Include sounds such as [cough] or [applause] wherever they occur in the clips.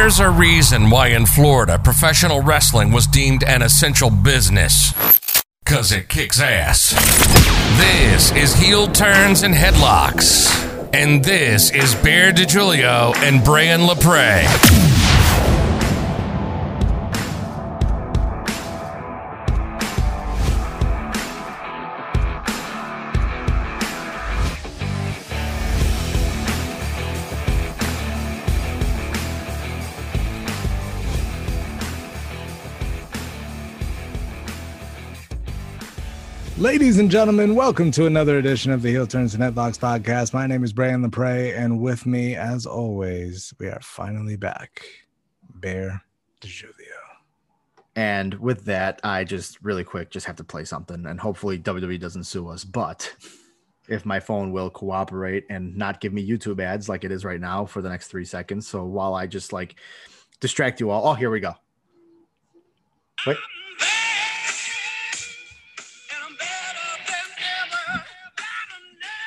There's a reason why in Florida professional wrestling was deemed an essential business. Cause it kicks ass. This is Heel Turns and Headlocks. And this is Bear DiGiulio and Brian LaPrey. Ladies and gentlemen, welcome to another edition of the Heel Turns and Headlocks podcast. My name is Brian LaPrey, and with me, as always, we are finally back. Bear DiGiulio. And with that, I just really quick just have to play something, and hopefully WWE doesn't sue us. But if my phone will cooperate and not give me YouTube ads like it is right now for the next three seconds, so while I just like distract you all, oh, here we go. Wait.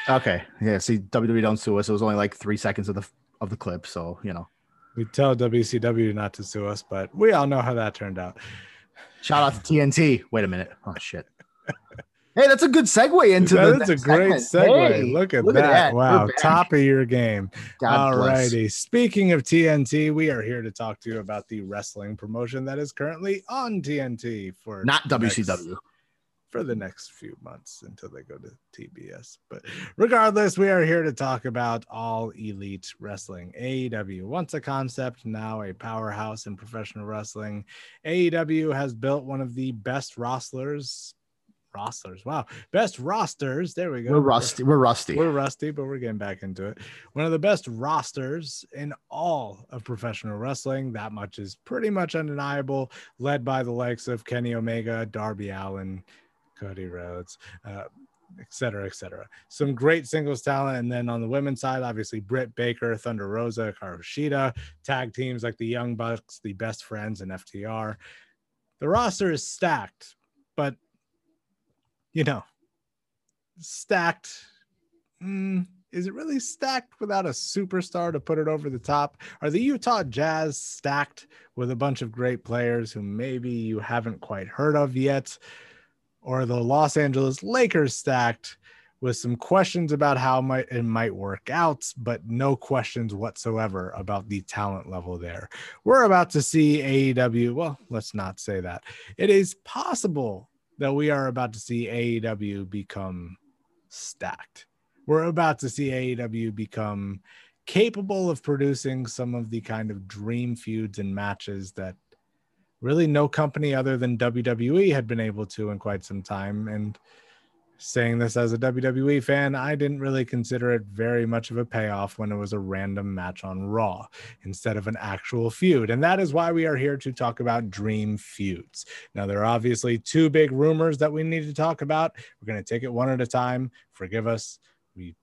Okay. Yeah. See, WWE don't sue us. It was only like three seconds of the of the clip, so you know. We tell WCW not to sue us, but we all know how that turned out. Shout out to TNT. Wait a minute. Oh shit. [laughs] hey, that's a good segue into that the is a great segment. segue. Hey, look at look that. at that. Wow. Top of your game. God All righty. Speaking of TNT, we are here to talk to you about the wrestling promotion that is currently on TNT for Not the next- WCW. For the next few months until they go to TBS. But regardless, we are here to talk about all elite wrestling. AEW, once a concept, now a powerhouse in professional wrestling. AEW has built one of the best wrestlers. Rosters, wow, best rosters. There we go. We're rusty. We're rusty. We're rusty, but we're getting back into it. One of the best rosters in all of professional wrestling. That much is pretty much undeniable. Led by the likes of Kenny Omega, Darby Allin, Cody Rhodes, uh, et cetera, et cetera. Some great singles talent. And then on the women's side, obviously Britt Baker, Thunder Rosa, Hikaru Shida, tag teams like the Young Bucks, the Best Friends, and FTR. The roster is stacked, but you know, stacked. Mm, is it really stacked without a superstar to put it over the top? Are the Utah Jazz stacked with a bunch of great players who maybe you haven't quite heard of yet? Or the Los Angeles Lakers stacked with some questions about how might it might work out, but no questions whatsoever about the talent level there? We're about to see AEW. Well, let's not say that. It is possible that we are about to see AEW become stacked. We're about to see AEW become capable of producing some of the kind of dream feuds and matches that really no company other than WWE had been able to in quite some time. And saying this as a WWE fan, I didn't really consider it very much of a payoff when it was a random match on Raw instead of an actual feud. And that is why we are here to talk about dream feuds. Now, there are obviously two big rumors that we need to talk about. We're going to take it one at a time. Forgive us. We,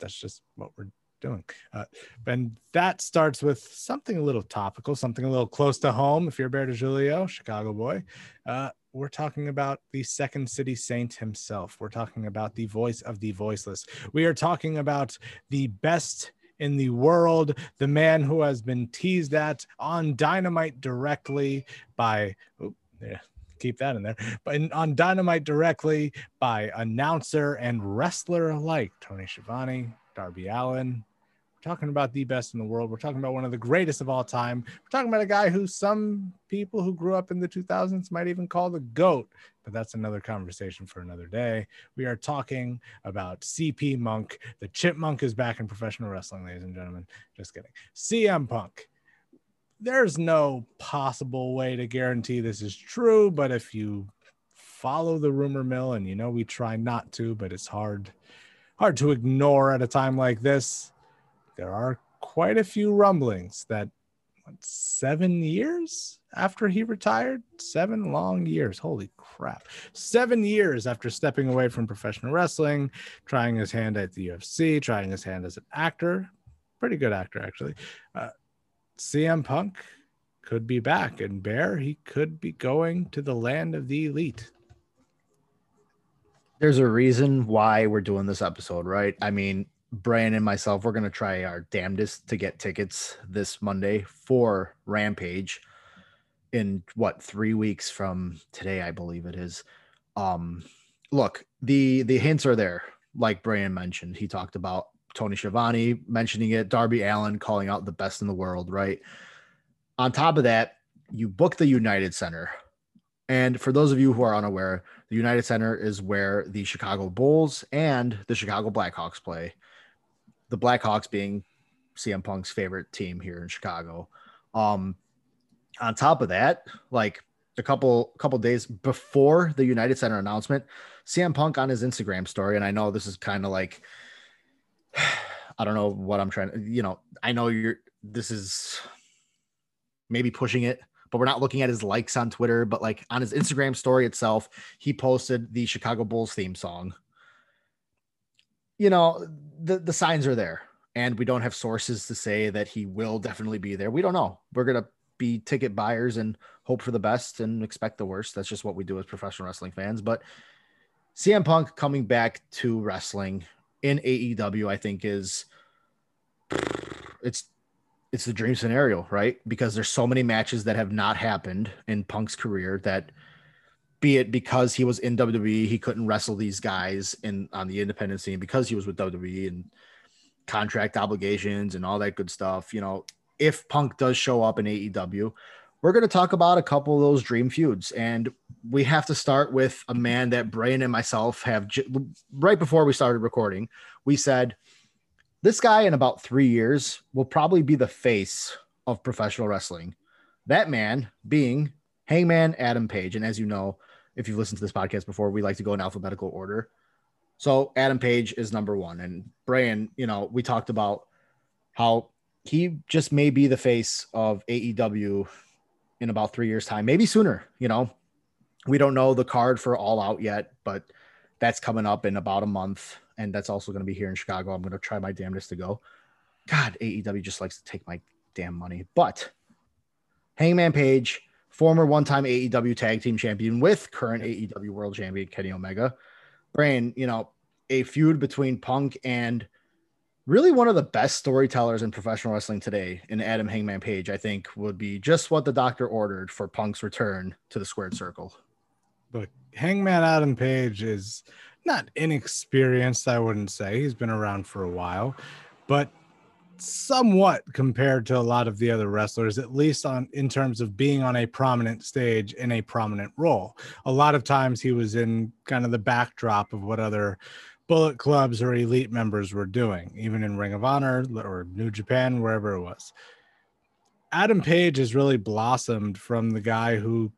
that's just what we're doing. Uh, and that starts with something a little topical, something a little close to home. If you're Bear DeJulio, Chicago boy, uh, we're talking about the second city saint himself. We're talking about the voice of the voiceless. We are talking about the best in the world, the man who has been teased at on Dynamite directly by, oh, yeah, keep that in there, but on Dynamite directly by announcer and wrestler alike, Tony Schiavone, Darby Allin. We're talking about the best in the world. We're talking about one of the greatest of all time. We're talking about a guy who some people who grew up in the 2000s might even call the GOAT, but that's another conversation for another day. We are talking about CP Monk. The chipmunk is back in professional wrestling, ladies and gentlemen. Just kidding. CM Punk. There's no possible way to guarantee this is true, but if you follow the rumor mill, and you know we try not to, but it's hard hard to ignore at a time like this. There are quite a few rumblings that what, seven years after he retired, seven long years. Holy crap. Seven years after stepping away from professional wrestling, trying his hand at the UFC, trying his hand as an actor, pretty good actor, actually. Uh, CM Punk could be back, and Bear, he could be going to the land of the elite. There's a reason why we're doing this episode, right? I mean, Brian and myself, we're gonna try our damnedest to get tickets this Monday for Rampage in what three weeks from today, I believe it is. Um, look, the the hints are there, like Brian mentioned. He talked about Tony Schiavone mentioning it, Darby Allin calling out the best in the world, right? On top of that, you book the United Center. And for those of you who are unaware, the United Center is where the Chicago Bulls and the Chicago Blackhawks play. The Blackhawks being CM Punk's favorite team here in Chicago. Um, on top of that, like a couple couple days before the United Center announcement, CM Punk on his Instagram story, and I know this is kind of like [sighs] I don't know what I'm trying to, you know, I know you're this is maybe pushing it, but we're not looking at his likes on Twitter, but like on his Instagram story itself, he posted the Chicago Bulls theme song. You know, the the signs are there and we don't have sources to say that he will definitely be there. We don't know. We're going to be ticket buyers and hope for the best and expect the worst. That's just what we do as professional wrestling fans. But CM Punk coming back to wrestling in AEW, I think is it's it's the dream scenario, right? Because there's so many matches that have not happened in Punk's career that be it because he was in WWE, he couldn't wrestle these guys in on the independent scene because he was with WWE and contract obligations and all that good stuff. You know, if Punk does show up in AEW, we're going to talk about a couple of those dream feuds. And we have to start with a man that Brian and myself have right before we started recording. We said, this guy in about three years will probably be the face of professional wrestling. That man being Hangman Adam Page. And as you know, if you've listened to this podcast before, we like to go in alphabetical order. So Adam Page is number one. And Brian, you know, we talked about how he just may be the face of AEW in about three years' time, maybe sooner. You know, we don't know the card for All Out yet, but that's coming up in about a month. And that's also going to be here in Chicago. I'm going to try my damnedest to go. God, AEW just likes to take my damn money. But Hangman Page, former one time AEW tag team champion with current AEW world champion Kenny Omega. Brain, you know, a feud between Punk and really one of the best storytellers in professional wrestling today in Adam Hangman Page, I think would be just what the doctor ordered for Punk's return to the squared circle. But Hangman Adam Page is not inexperienced, I wouldn't say. He's been around for a while, but somewhat compared to a lot of the other wrestlers at least on in terms of being on a prominent stage in a prominent role a lot of times he was in kind of the backdrop of what other bullet clubs or elite members were doing, even in Ring of Honor or New Japan, wherever it was. Adam Page has really blossomed from the guy who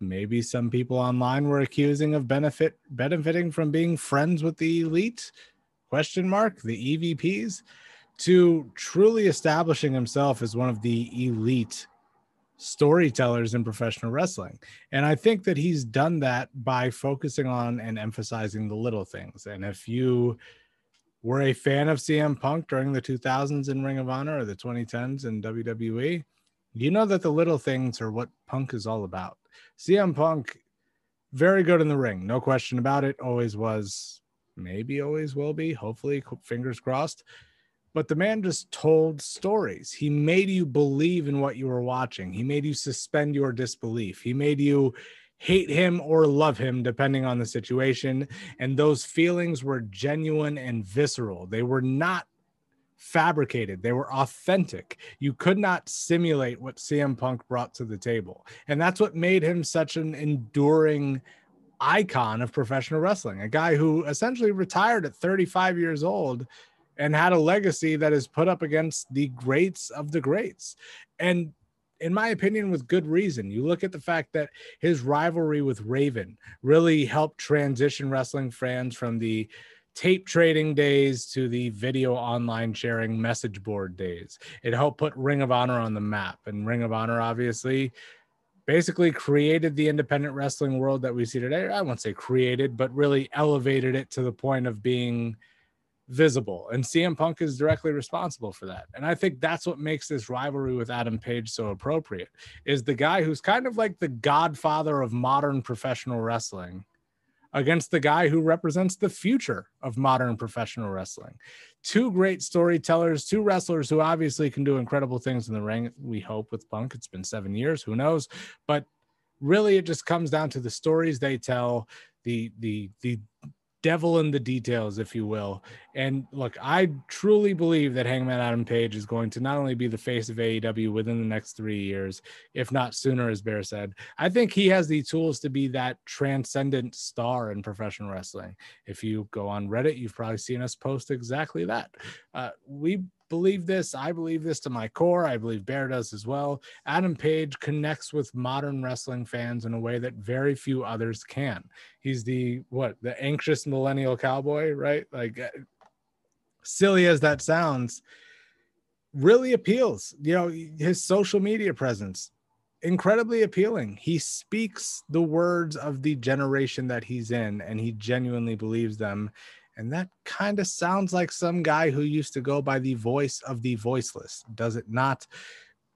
maybe some people online were accusing of benefit benefiting from being friends with the elite question mark the evps to truly establishing himself as one of the elite storytellers in professional wrestling. And I think that he's done that by focusing on and emphasizing the little things. And if you were a fan of CM Punk during the 2000s in Ring of Honor or the 2010s in WWE, you know that the little things are what Punk is all about. CM Punk, very good in the ring, no question about it. Always was, maybe always will be. Hopefully, fingers crossed but the man just told stories. He made you believe in what you were watching. He made you suspend your disbelief. He made you hate him or love him, depending on the situation. And those feelings were genuine and visceral. They were not fabricated, they were authentic. You could not simulate what CM Punk brought to the table. And that's what made him such an enduring icon of professional wrestling, a guy who essentially retired at 35 years old and had a legacy that is put up against the greats of the greats. And in my opinion, with good reason. You look at the fact that his rivalry with Raven really helped transition wrestling fans from the tape trading days to the video online sharing message board days. It helped put Ring of Honor on the map. And Ring of Honor, obviously, basically created the independent wrestling world that we see today. I won't say created, but really elevated it to the point of being visible. And CM Punk is directly responsible for that. And I think that's what makes this rivalry with Adam Page so appropriate is the guy who's kind of like the godfather of modern professional wrestling against the guy who represents the future of modern professional wrestling. Two great storytellers, two wrestlers who obviously can do incredible things in the ring. We hope with Punk. It's been seven years, who knows? But really, it just comes down to the stories they tell, the the the devil in the details, if you will. And look, I truly believe that Hangman Adam Page is going to not only be the face of AEW within the next three years, if not sooner, as Bear said. I think he has the tools to be that transcendent star in professional wrestling. If you go on Reddit, you've probably seen us post exactly that. Uh, we believe this. I believe this to my core. I believe Bear does as well. Adam Page connects with modern wrestling fans in a way that very few others can. He's the what the anxious millennial cowboy, right? Like uh, silly as that sounds, really appeals. You know, his social media presence incredibly appealing. He speaks the words of the generation that he's in and he genuinely believes them and that kind of sounds like some guy who used to go by the voice of the voiceless, does it not?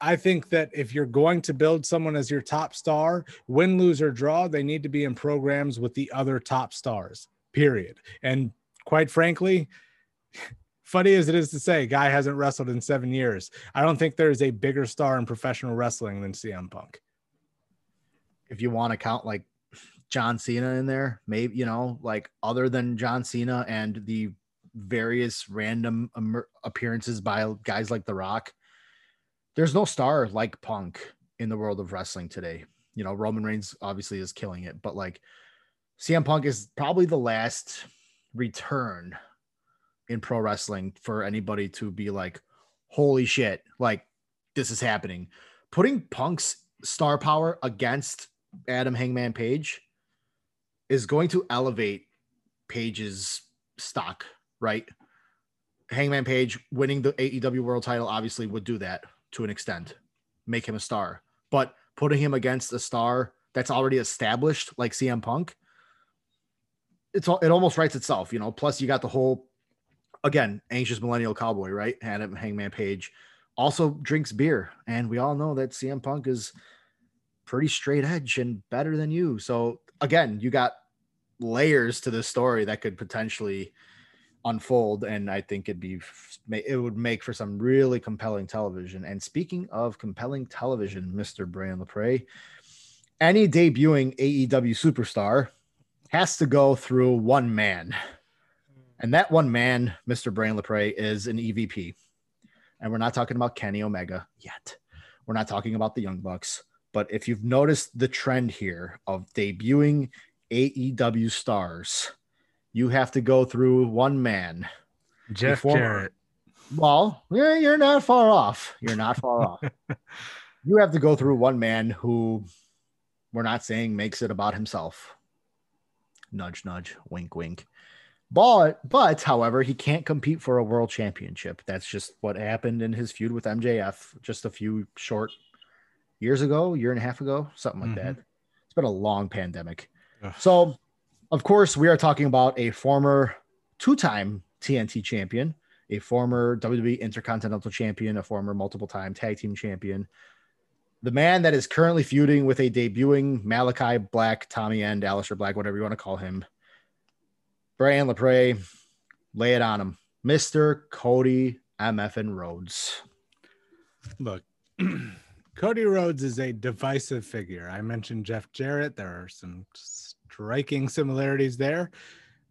I think that if you're going to build someone as your top star, win, lose, or draw, they need to be in programs with the other top stars, period. And quite frankly, [laughs] funny as it is to say, guy hasn't wrestled in seven years. I don't think there's a bigger star in professional wrestling than CM Punk. If you want to count like John Cena in there, maybe you know, like other than John Cena and the various random appearances by guys like The Rock, there's no star like Punk in the world of wrestling today. You know, Roman Reigns obviously is killing it, but like CM Punk is probably the last return in pro wrestling for anybody to be like, holy shit, like this is happening. Putting Punk's star power against Adam Hangman Page is going to elevate Page's stock, right? Hangman Page winning the AEW world title obviously would do that to an extent, make him a star. But putting him against a star that's already established like CM Punk, it's all it almost writes itself, you know. Plus, you got the whole again anxious millennial cowboy, right? Adam Hangman Page also drinks beer, and we all know that CM Punk is pretty straight edge and better than you. So again, you got layers to the story that could potentially unfold and i think it'd be it would make for some really compelling television. And speaking of compelling television mr brian lepre any debuting aew superstar has to go through one man. And that one man mr brian lepre is an evp and we're not talking about kenny omega yet. We're not talking about the young bucks. But if you've noticed the trend here of debuting AEW stars, you have to go through one man. Jeff before, Jarrett. Well, you're not far off. You're not far off. [laughs] You have to go through one man who we're not saying makes it about himself. Nudge, nudge, wink, wink. But, but, however, he can't compete for a world championship. That's just what happened in his feud with MJF just a few short years ago, year and a half ago, something like mm-hmm. that. It's been a long pandemic. So, of course, we are talking about a former two time TNT champion, a former WWE Intercontinental champion, a former multiple time tag team champion. The man that is currently feuding with a debuting Malachi Black, Tommy End, Aleister Black, whatever you want to call him. Brian Lepre, lay it on him. Mr. Cody MFN Rhodes. Look, [clears throat] Cody Rhodes is a divisive figure. I mentioned Jeff Jarrett. There are some striking similarities there.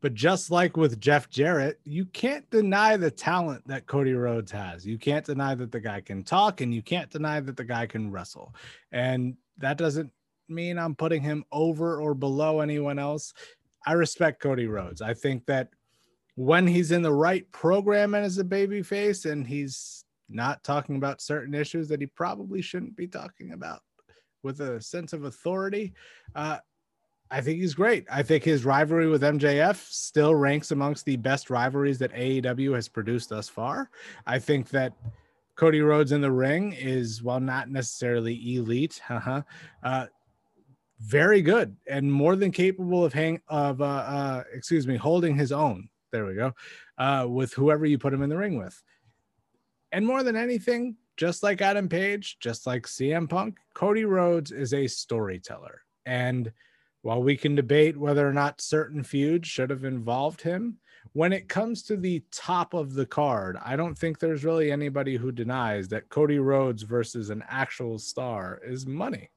But just like with Jeff Jarrett, you can't deny the talent that Cody Rhodes has. You can't deny that the guy can talk and you can't deny that the guy can wrestle. And that doesn't mean I'm putting him over or below anyone else. I respect Cody Rhodes. I think that when he's in the right program and as a baby face and he's not talking about certain issues that he probably shouldn't be talking about with a sense of authority, uh, I think he's great. I think his rivalry with MJF still ranks amongst the best rivalries that AEW has produced thus far. I think that Cody Rhodes in the ring is, while not necessarily elite, [laughs] uh-huh, uh, very good and more than capable of hang of uh, uh, excuse me, holding his own. There we go, uh, with whoever you put him in the ring with. And more than anything, just like Adam Page, just like CM Punk, Cody Rhodes is a storyteller and While we can debate whether or not certain feuds should have involved him, when it comes to the top of the card, I don't think there's really anybody who denies that Cody Rhodes versus an actual star is money.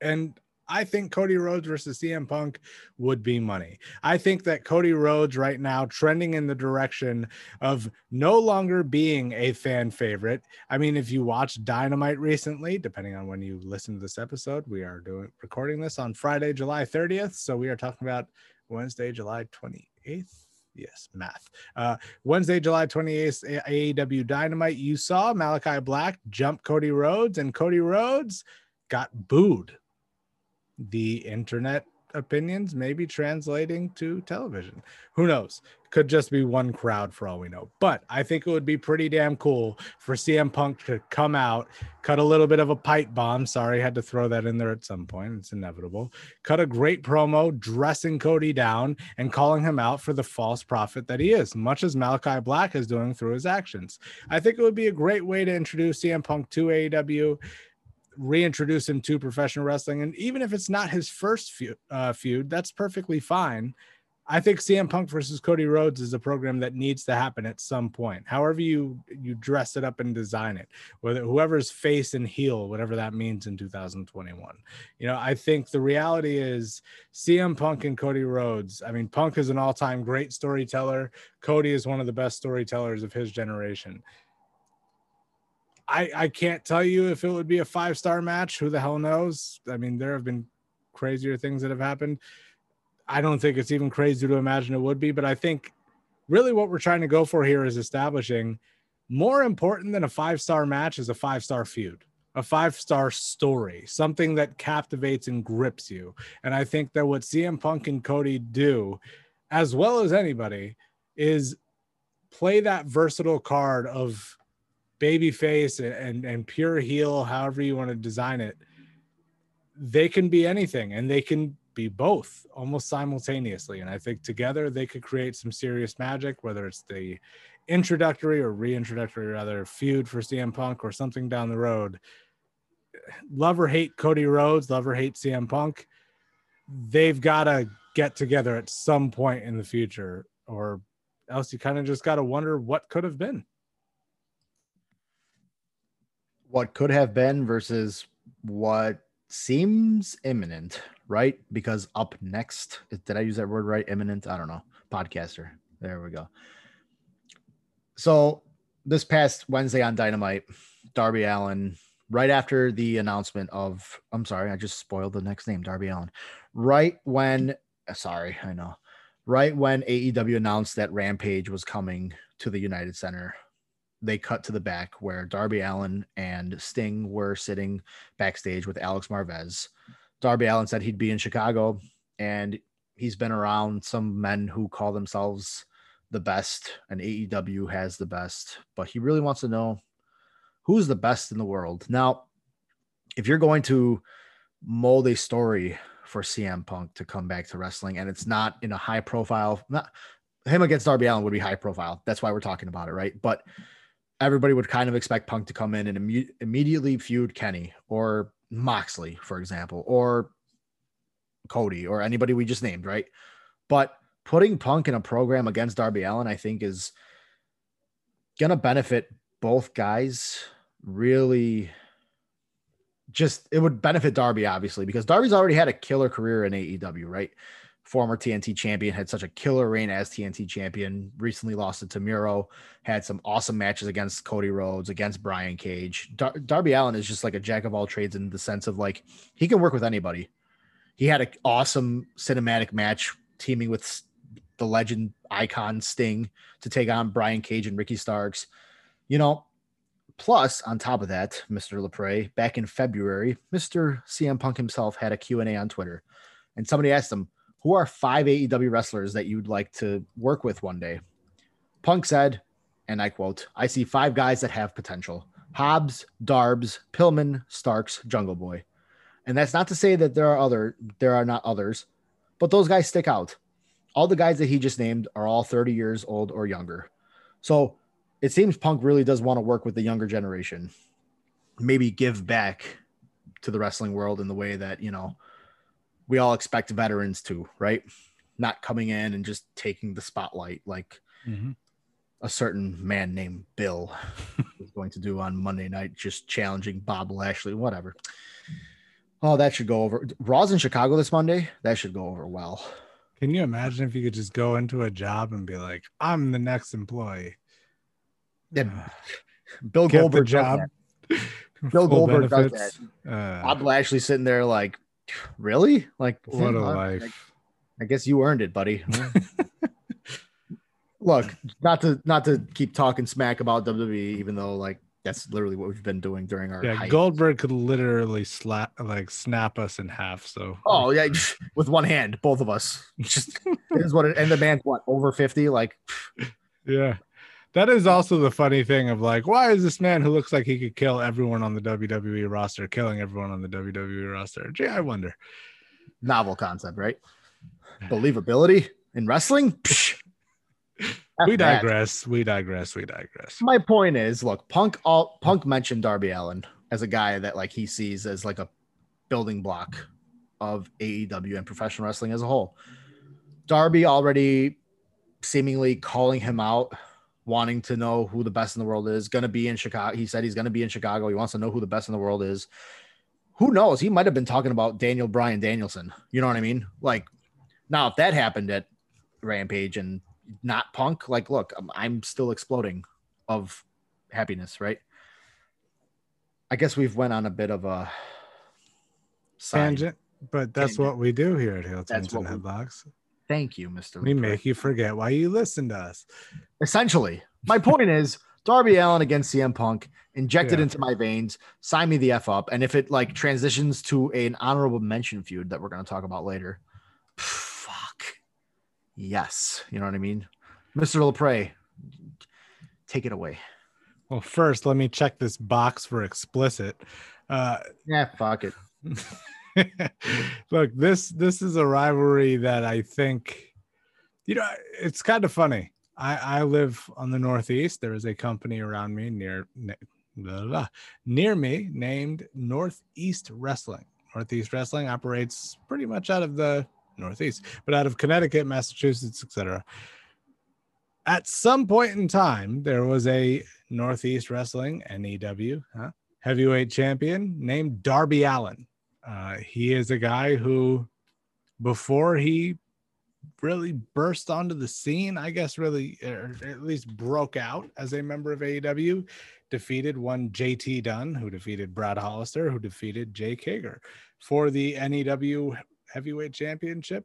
And I think Cody Rhodes versus CM Punk would be money. I think that Cody Rhodes right now trending in the direction of no longer being a fan favorite. I mean, if you watched Dynamite recently, depending on when you listen to this episode, we are doing recording this on Friday, July 30th. So we are talking about Wednesday, July 28th yes math uh wednesday july 28th aew dynamite you saw malachi black jump cody rhodes and cody rhodes got booed the internet opinions maybe translating to television. Who knows? Could just be one crowd for all we know. But I think it would be pretty damn cool for CM Punk to come out, cut a little bit of a pipe bomb. Sorry, had to throw that in there at some point. It's inevitable. Cut a great promo, dressing Cody down and calling him out for the false prophet that he is, much as Malachi Black is doing through his actions. I think it would be a great way to introduce CM Punk to AEW reintroduce him to professional wrestling. And even if it's not his first feud, uh, feud that's perfectly fine. I think CM Punk versus Cody Rhodes is a program that needs to happen at some point. However you you dress it up and design it, whether whoever's face and heel, whatever that means in 2021. You know, I think the reality is CM Punk and Cody Rhodes. I mean, Punk is an all-time great storyteller. Cody is one of the best storytellers of his generation. I, I can't tell you if it would be a five star match. Who the hell knows? I mean, there have been crazier things that have happened. I don't think it's even crazy to imagine it would be, but I think really what we're trying to go for here is establishing more important than a five star match is a five star feud, a five star story, something that captivates and grips you. And I think that what CM Punk and Cody do, as well as anybody, is play that versatile card of baby face and and pure heel however you want to design it they can be anything and they can be both almost simultaneously. And i think together they could create some serious magic whether it's the introductory or reintroductory rather feud for CM Punk or something down the road. Love or hate Cody Rhodes love or hate CM Punk they've got to get together at some point in the future or else you kind of just got to wonder what could have been what could have been versus what seems imminent, right? Because up next, did I use that word right? Imminent? I don't know. Podcaster. There we go. So this past Wednesday on Dynamite, Darby Allin, right after the announcement of, I'm sorry, I just spoiled the next name, Darby Allin. Right when, sorry, I know, right when AEW announced that Rampage was coming to the United Center, they cut to the back where Darby Allin and Sting were sitting backstage with Alex Marvez. Darby Allin said he'd be in Chicago and he's been around some men who call themselves the best and AEW has the best, but he really wants to know who's the best in the world. Now, if you're going to mold a story for CM Punk to come back to wrestling and it's not in a high profile, not him against Darby Allin would be high profile. That's why we're talking about it, right? But everybody would kind of expect Punk to come in and imme- immediately feud Kenny or Moxley, for example, or Cody or anybody we just named, right? But putting Punk in a program against Darby Allin, I think, is gonna benefit both guys really. Just it would benefit Darby obviously because Darby's already had a killer career in AEW, right? Former TNT champion, had such a killer reign as TNT champion. Recently lost to Miro, had some awesome matches against Cody Rhodes, against Brian Cage. Dar- Darby Allin is just like a jack of all trades in the sense of like he can work with anybody. He had an awesome cinematic match teaming with the legend icon Sting to take on Brian Cage and Ricky Starks. You know, plus on top of that, Mr. Lepre, back in February, Mr. CM Punk himself had a Q&A on Twitter. And somebody asked him, who are five AEW wrestlers that you'd like to work with one day? Punk said, and I quote, I see five guys that have potential Hobbs, Darbs, Pillman, Starks, Jungle Boy. And that's not to say that there are other there are not others, but those guys stick out. All the guys that he just named are all 30 years old or younger. So it seems Punk really does want to work with the younger generation. Maybe give back to the wrestling world in the way that, you know, we all expect veterans to, right? Not coming in and just taking the spotlight like Mhm. a certain man named Bill [laughs] is going to do on Monday night, just challenging Bob Lashley, whatever. Oh, that should go over. Raw's in Chicago this Monday. That should go over well. Can you imagine if you could just go into a job and be like, I'm the next employee? Yeah, Bill Get Goldberg job. [laughs] Bill Goldberg does benefits. Uh, Bob Lashley sitting there like, really? Like, what a life. I guess you earned it, buddy. [laughs] Look, not to not to keep talking smack about WWE, even though like that's literally what we've been doing during our Yeah. Goldberg could literally slap like snap us in half. So Oh yeah, [laughs] with one hand, both of us. Just it is what it, and the man's what over fifty. Like [laughs] yeah. That is also the funny thing of like, why is this man who looks like he could kill everyone on the WWE roster, killing everyone on the WWE roster? Gee, I wonder. novel concept, right? Believability in wrestling. We that. digress. We digress. We digress. My point is, look, Punk. All Punk mentioned Darby Allin as a guy that like he sees as like a building block of AEW and professional wrestling as a whole. Darby already seemingly calling him out, wanting to know who the best in the world is. Going to be in Chicago. He said he's going to be in Chicago. He wants to know who the best in the world is. Who knows? He might have been talking about Daniel Bryan Danielson. You know what I mean? Like now, if that happened at Rampage and not Punk, like, look, I'm, I'm still exploding of happiness, right? I guess we've went on a bit of a side. Tangent, but that's Tangent. what we do here at Turns and what we- Headlocks. Thank you, Mr. We make you forget why you listen to us. Essentially, my point is Darby Allin against CM Punk injected Yeah. into my veins. Sign me the f up, and if it like transitions to an honorable mention feud that we're going to talk about later, fuck yes, you know what I mean, Mr. Lepre, take it away. Well, first, let me check this box for explicit. Uh, Yeah, fuck it. [laughs] look, this this is a rivalry that I think, you know, it's kind of funny. I I live on the Northeast. There is a company around me near ne- blah, blah, blah, near me named Northeast Wrestling. Northeast Wrestling operates pretty much out of the Northeast, but out of Connecticut, Massachusetts, etc. At some point in time, there was a Northeast Wrestling NEW huh, heavyweight champion named Darby Allin. Uh, he is a guy who, before he really burst onto the scene, I guess, really, or at least broke out as a member of AEW, defeated one JT Dunn, who defeated Brad Hollister, who defeated Jake Hager for the NEW heavyweight championship.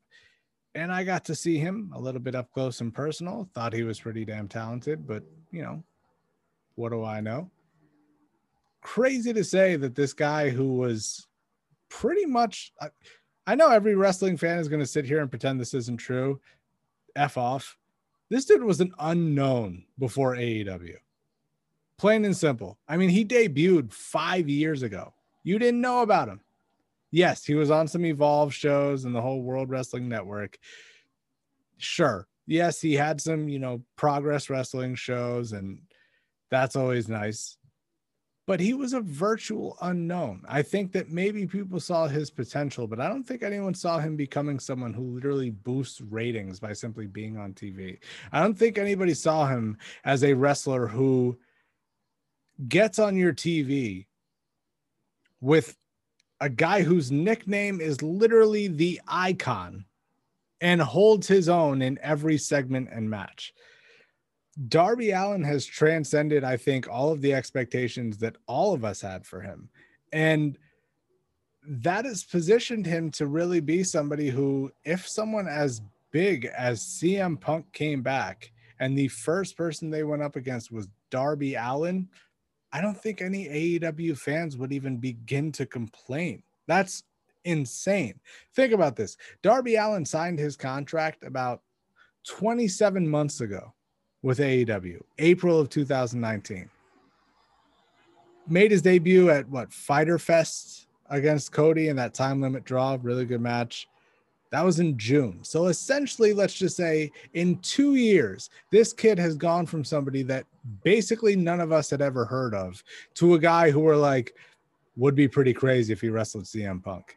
And I got to see him a little bit up close and personal. Thought he was pretty damn talented, but you know, what do I know? Crazy to say that this guy who was pretty much I, I know every wrestling fan is going to sit here and pretend this isn't true. F off. This dude was an unknown before AEW. Plain and simple. I mean, he debuted five years ago. You didn't know about him. Yes, he was on some Evolve shows and the whole World Wrestling Network. Sure. Yes, he had some, you know, progress wrestling shows, and that's always nice but he was a virtual unknown. I think that maybe people saw his potential, but I don't think anyone saw him becoming someone who literally boosts ratings by simply being on TV. I don't think anybody saw him as a wrestler who gets on your TV with a guy whose nickname is literally the icon and holds his own in every segment and match. Darby Allin has transcended, I think, all of the expectations that all of us had for him. And that has positioned him to really be somebody who, if someone as big as CM Punk came back and the first person they went up against was Darby Allin, I don't think any AEW fans would even begin to complain. That's insane. Think about this Darby Allin signed his contract about 27 months ago with AEW, April of 2019. Made his debut at what Fyter Fest against Cody in that time limit draw, really good match. That was in June. So essentially, let's just say in two years, this kid has gone from somebody that basically none of us had ever heard of to a guy who were like, would be pretty crazy if he wrestled CM Punk.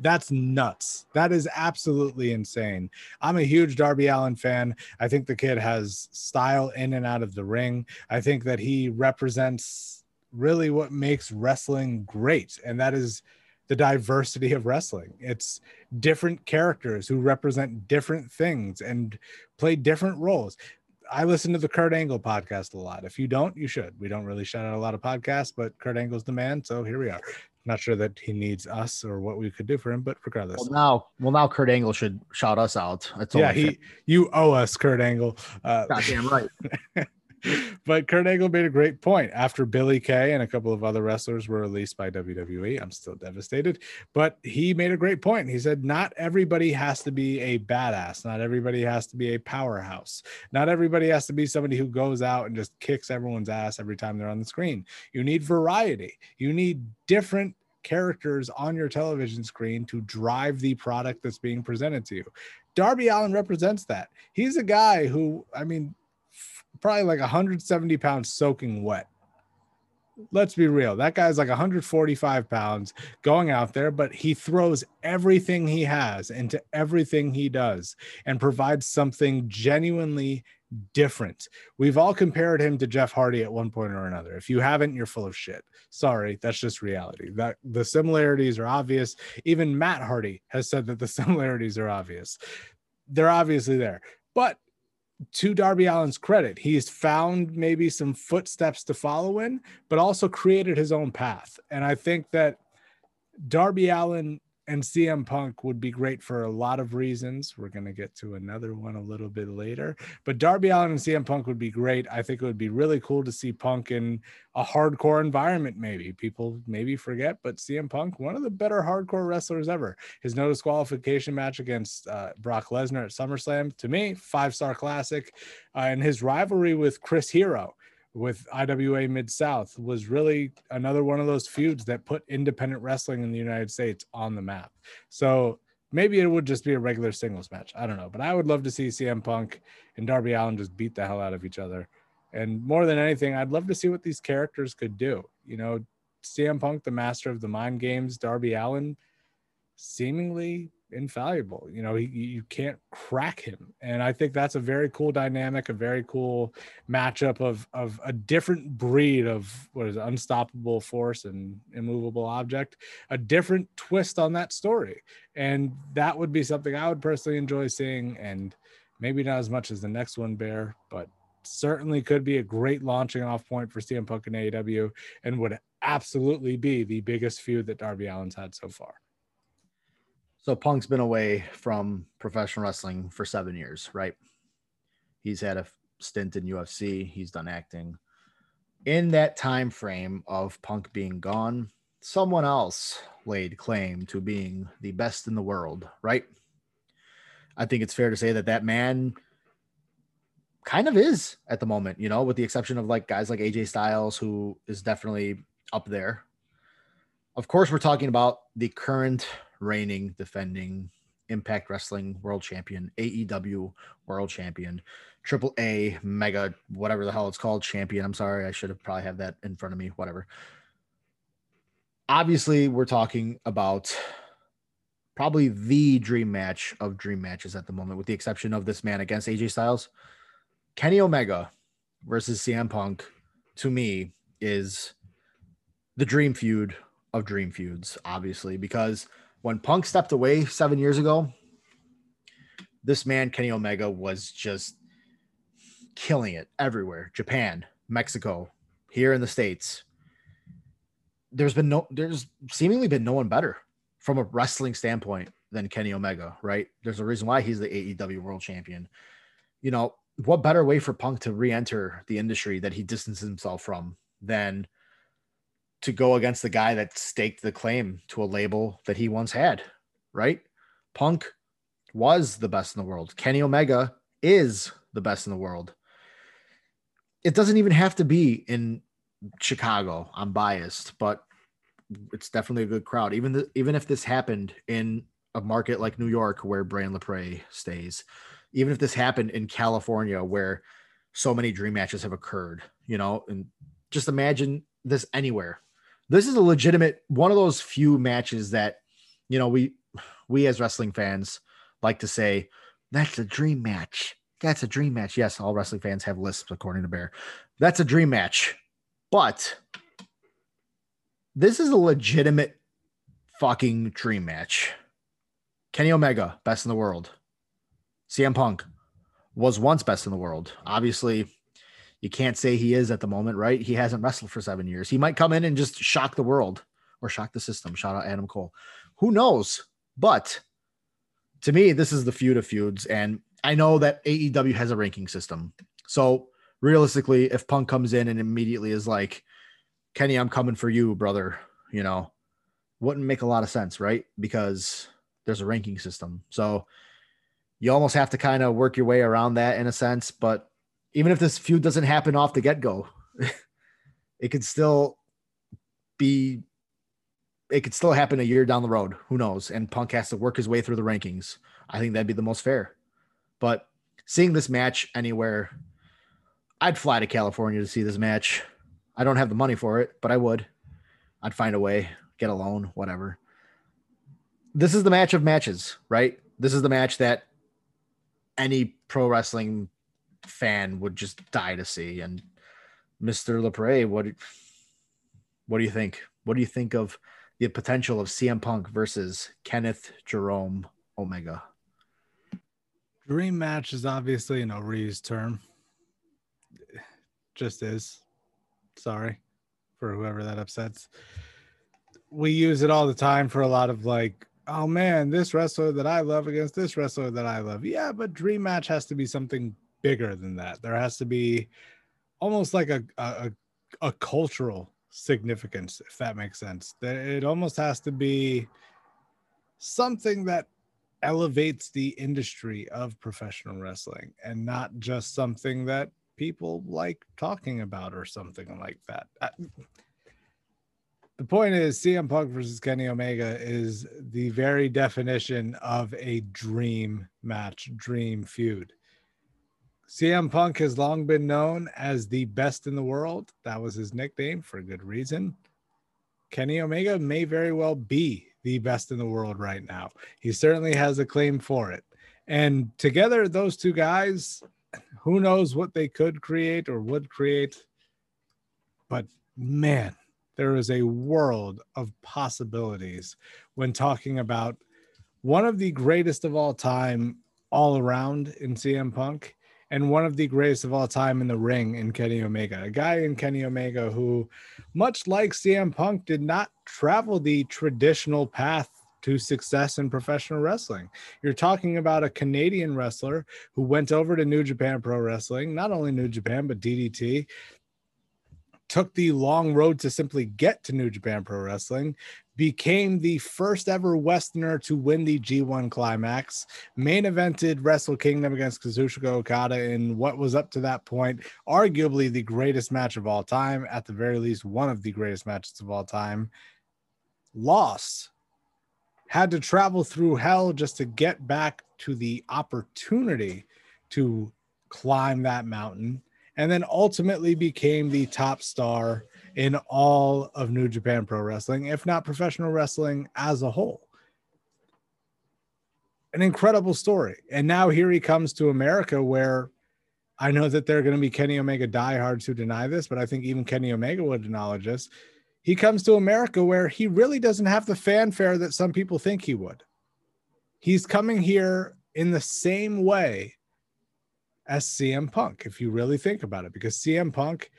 That's nuts. That is absolutely insane. I'm a huge Darby Allin fan. I think the kid has style in and out of the ring. I think that he represents really what makes wrestling great, and that is the diversity of wrestling. It's different characters who represent different things and play different roles. I listen to the Kurt Angle podcast a lot. If you don't, you should. We don't really shout out a lot of podcasts, but Kurt Angle's the man. So here we are. Not sure that he needs us or what we could do for him, but regardless. Well, now, well, now Kurt Angle should shout us out. Yeah, he, you owe us, Kurt Angle. Uh, Goddamn right. [laughs] [laughs] but Kurt Angle made a great point. After Billie Kay and a couple of other wrestlers were released by WWE, I'm still devastated. But he made a great point. He said, Not everybody has to be a badass. Not everybody has to be a powerhouse. Not everybody has to be somebody who goes out and just kicks everyone's ass every time they're on the screen. You need variety. You need different characters on your television screen to drive the product that's being presented to you. Darby Allin represents that. He's a guy who, I mean, probably like 170 pounds soaking wet. Let's be real. That guy's like 145 pounds going out there, but he throws everything he has into everything he does and provides something genuinely different. We've all compared him to Jeff Hardy at one point or another. If you haven't, you're full of shit. Sorry, that's just reality. That the similarities are obvious. Even Matt Hardy has said that the [laughs] similarities are obvious. They're obviously there. But to Darby Allin's credit, he's found maybe some footsteps to follow in, but also created his own path. And I think that Darby Allin and CM Punk would be great for a lot of reasons. We're going to get to another one a little bit later. But Darby Allin and CM Punk would be great. I think it would be really cool to see Punk in a hardcore environment, maybe. People maybe forget, but CM Punk, one of the better hardcore wrestlers ever. His no disqualification match against uh, Brock Lesnar at SummerSlam, to me, five star classic. Uh, and his rivalry with Chris Hero with IWA Mid South was really another one of those feuds that put independent wrestling in the United States on the map. So maybe it would just be a regular singles match. I don't know, but I would love to see CM Punk and Darby Allin just beat the hell out of each other. And more than anything, I'd love to see what these characters could do. You know, CM Punk, the master of the mind games, Darby Allin, seemingly infallible. You know, he, you can't crack him, and I think that's a very cool dynamic, a very cool matchup of of a different breed of what is it, unstoppable force and immovable object, a different twist on that story, and that would be something I would personally enjoy seeing, and maybe not as much as the next one, Bear, but certainly could be a great launching off point for CM Punk and AEW, and would absolutely be the biggest feud that Darby Allin's had so far. So Punk's been away from professional wrestling for seven years, right? He's had a stint in UFC. He's done acting. In that time frame of Punk being gone, someone else laid claim to being the best in the world, right? I think it's fair to say that that man kind of is at the moment, you know, with the exception of like guys like AJ Styles, who is definitely up there. Of course, we're talking about the current reigning, defending Impact Wrestling World Champion, AEW World Champion, Triple A Mega, whatever the hell it's called, Champion. I'm sorry, I should have probably had that in front of me. Whatever. Obviously, we're talking about probably the dream match of dream matches at the moment, with the exception of this man against AJ Styles. Kenny Omega versus CM Punk, to me, is the dream feud of dream feuds, obviously, because when Punk stepped away seven years ago, this man, Kenny Omega, was just killing it everywhere Japan, Mexico, here in the States. There's been no, there's seemingly been no one better from a wrestling standpoint than Kenny Omega, right? There's a reason why he's the AEW world champion. You know, what better way for Punk to re enter the industry that he distances himself from than to go against the guy that staked the claim to a label that he once had, right? Punk was the best in the world. Kenny Omega is the best in the world. It doesn't even have to be in Chicago. I'm biased, but it's definitely a good crowd. Even the, even if this happened in a market like New York where Brian LaPrey stays, even if this happened in California where so many dream matches have occurred, you know, and just imagine this anywhere this is a legitimate one of those few matches that you know we we as wrestling fans like to say that's a dream match. That's a dream match. Yes, all wrestling fans have lists according to Bear. That's a dream match. But this is a legitimate fucking dream match. Kenny Omega, best in the world. CM Punk was once best in the world. Obviously, you can't say he is at the moment, right? He hasn't wrestled for seven years. He might come in and just shock the world or shock the system. Shout out Adam Cole. Who knows? But to me, this is the feud of feuds. And I know that AEW has a ranking system. So realistically, if Punk comes in and immediately is like, Kenny, I'm coming for you, brother, you know, wouldn't make a lot of sense, right? Because there's a ranking system. So you almost have to kind of work your way around that in a sense. But even if this feud doesn't happen off the get go, [laughs] it could still be, it could still happen a year down the road. Who knows? And Punk has to work his way through the rankings. I think that'd be the most fair. But seeing this match anywhere, I'd fly to California to see this match. I don't have the money for it, but I would. I'd find a way, get a loan, whatever. This is the match of matches, right? This is the match that any pro wrestling fan would just die to see. And Mr. Lepre, what what do you think? What do you think of the potential of CM Punk versus Kenneth Jerome Omega? Dream match is obviously an overused term. Just is. Sorry for whoever that upsets. We use it all the time for a lot of like oh man, this wrestler that I love against this wrestler that I love. Yeah, but dream match has to be something bigger than that. There has to be almost like a a, a cultural significance, if that makes sense. That It almost has to be something that elevates the industry of professional wrestling and not just something that people like talking about or something like that the point is CM Punk versus Kenny Omega is the very definition of a dream match, dream feud. CM Punk has long been known as the best in the world. That was his nickname for a good reason. Kenny Omega may very well be the best in the world right now. He certainly has a claim for it. And together, those two guys, who knows what they could create or would create. But man, there is a world of possibilities when talking about one of the greatest of all time all around in CM Punk and one of the greatest of all time in the ring in Kenny Omega. A guy in Kenny Omega who, much like CM Punk, did not travel the traditional path to success in professional wrestling. You're talking about a Canadian wrestler who went over to New Japan Pro Wrestling, not only New Japan, but DDT, took the long road to simply get to New Japan Pro Wrestling, became the first ever Westerner to win the G1 climax, main evented Wrestle Kingdom against Kazuchika Okada in what was up to that point arguably the greatest match of all time, at the very least, one of the greatest matches of all time. Lost, had to travel through hell just to get back to the opportunity to climb that mountain and then ultimately became the top star in all of New Japan Pro Wrestling, if not professional wrestling as a whole. An incredible story. And now here he comes to America, where I know that there are going to be Kenny Omega diehards who deny this, but I think even Kenny Omega would acknowledge this. He comes to America where he really doesn't have the fanfare that some people think he would. He's coming here in the same way as CM Punk, if you really think about it, because CM Punk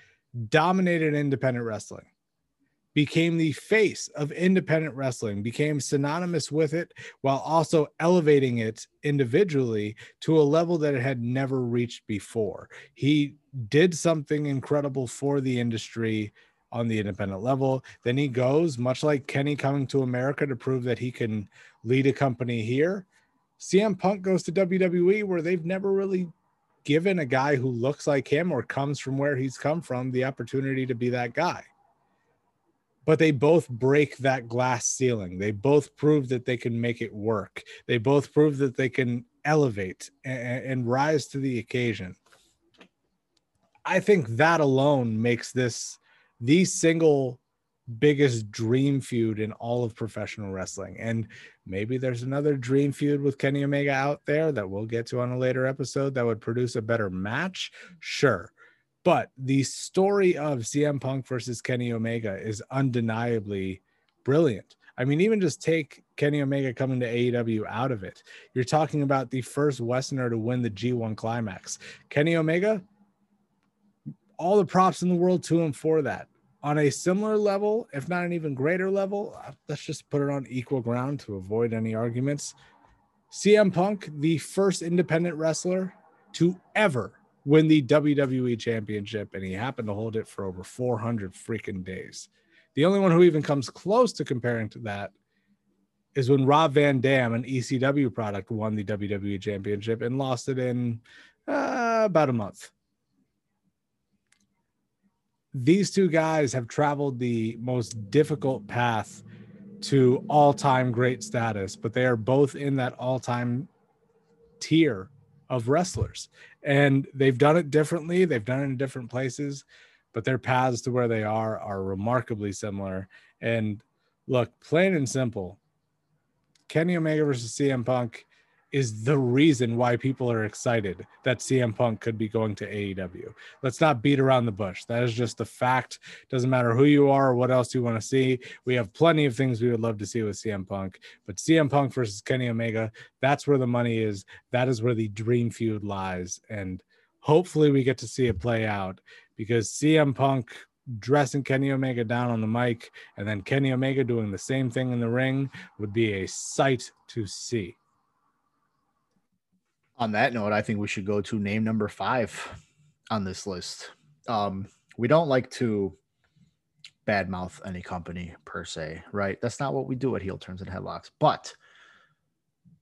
dominated independent wrestling, became the face of independent wrestling, became synonymous with it while also elevating it individually to a level that it had never reached before. He did something incredible for the industry on the independent level. Then he goes, much like Kenny coming to America to prove that he can lead a company here. CM Punk goes to WWE where they've never really given a guy who looks like him or comes from where he's come from the opportunity to be that guy. But they both break that glass ceiling. They both prove that they can make it work. They both prove that they can elevate and, and rise to the occasion. I think that alone makes this the single biggest dream feud in all of professional wrestling. And maybe there's another dream feud with Kenny Omega out there that we'll get to on a later episode that would produce a better match. Sure. But the story of CM Punk versus Kenny Omega is undeniably brilliant. I mean, even just take Kenny Omega coming to AEW out of it. You're talking about the first Westerner to win the G1 climax. Kenny Omega, all the props in the world to him for that on a similar level, if not an even greater level, uh, let's just put it on equal ground to avoid any arguments. CM Punk, the first independent wrestler to ever win the WWE Championship, and he happened to hold it for over 400 freaking days. The only one who even comes close to comparing to that is when Rob Van Dam, an ECW product, won the WWE Championship and lost it in uh, about a month these two guys have traveled the most difficult path to all-time great status, but they are both in that all-time tier of wrestlers. And they've done it differently, they've done it in different places, but their paths to where they are are remarkably similar. And look, plain and simple, Kenny Omega versus CM Punk is the reason why people are excited that CM Punk could be going to AEW. Let's not beat around the bush. That is just the fact. Doesn't matter who you are or what else you want to see. We have plenty of things we would love to see with CM Punk, but CM Punk versus Kenny Omega, that's where the money is. That is where the dream feud lies. And hopefully we get to see it play out because CM Punk dressing Kenny Omega down on the mic and then Kenny Omega doing the same thing in the ring would be a sight to see on that note, I think we should go to name number five on this list. Um, we don't like to badmouth any company per se, right? That's not what we do at Heel Turns and Headlocks. But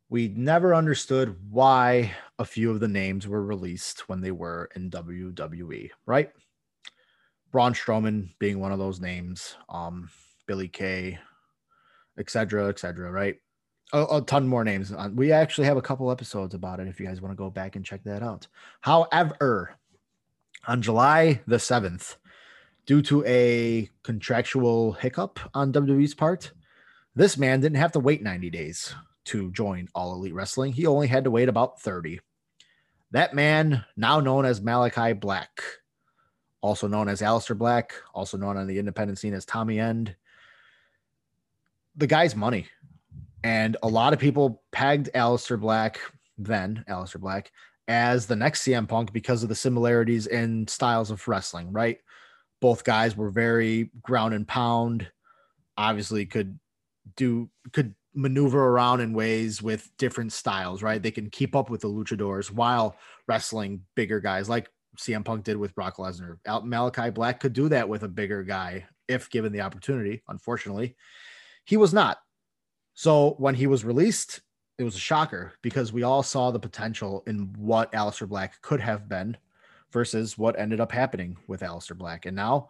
we never understood why a few of the names were released when they were in WWE, right? Braun Strowman being one of those names, um, Billie Kay, etc., etc., right? A, a, ton more names. Uh, we actually have a couple episodes about it if you guys want to go back and check that out. However, on July the 7th, due to a contractual hiccup on WWE's part, this man didn't have to wait 90 days to join All Elite Wrestling. He only had to wait about 30. That man, now known as Malachi Black, also known as Aleister Black, also known on the independent scene as Tommy End, the guy's money and a lot of people pegged Aleister Black, then Aleister Black, as the next CM Punk because of the similarities in styles of wrestling, right? Both guys were very ground and pound, obviously could do could maneuver around in ways with different styles, right? They can keep up with the luchadors while wrestling bigger guys like CM Punk did with Brock Lesnar. Malachi Black could do that with a bigger guy if given the opportunity. Unfortunately, he was not. So when he was released, it was a shocker because we all saw the potential in what Aleister Black could have been versus what ended up happening with Aleister Black. And now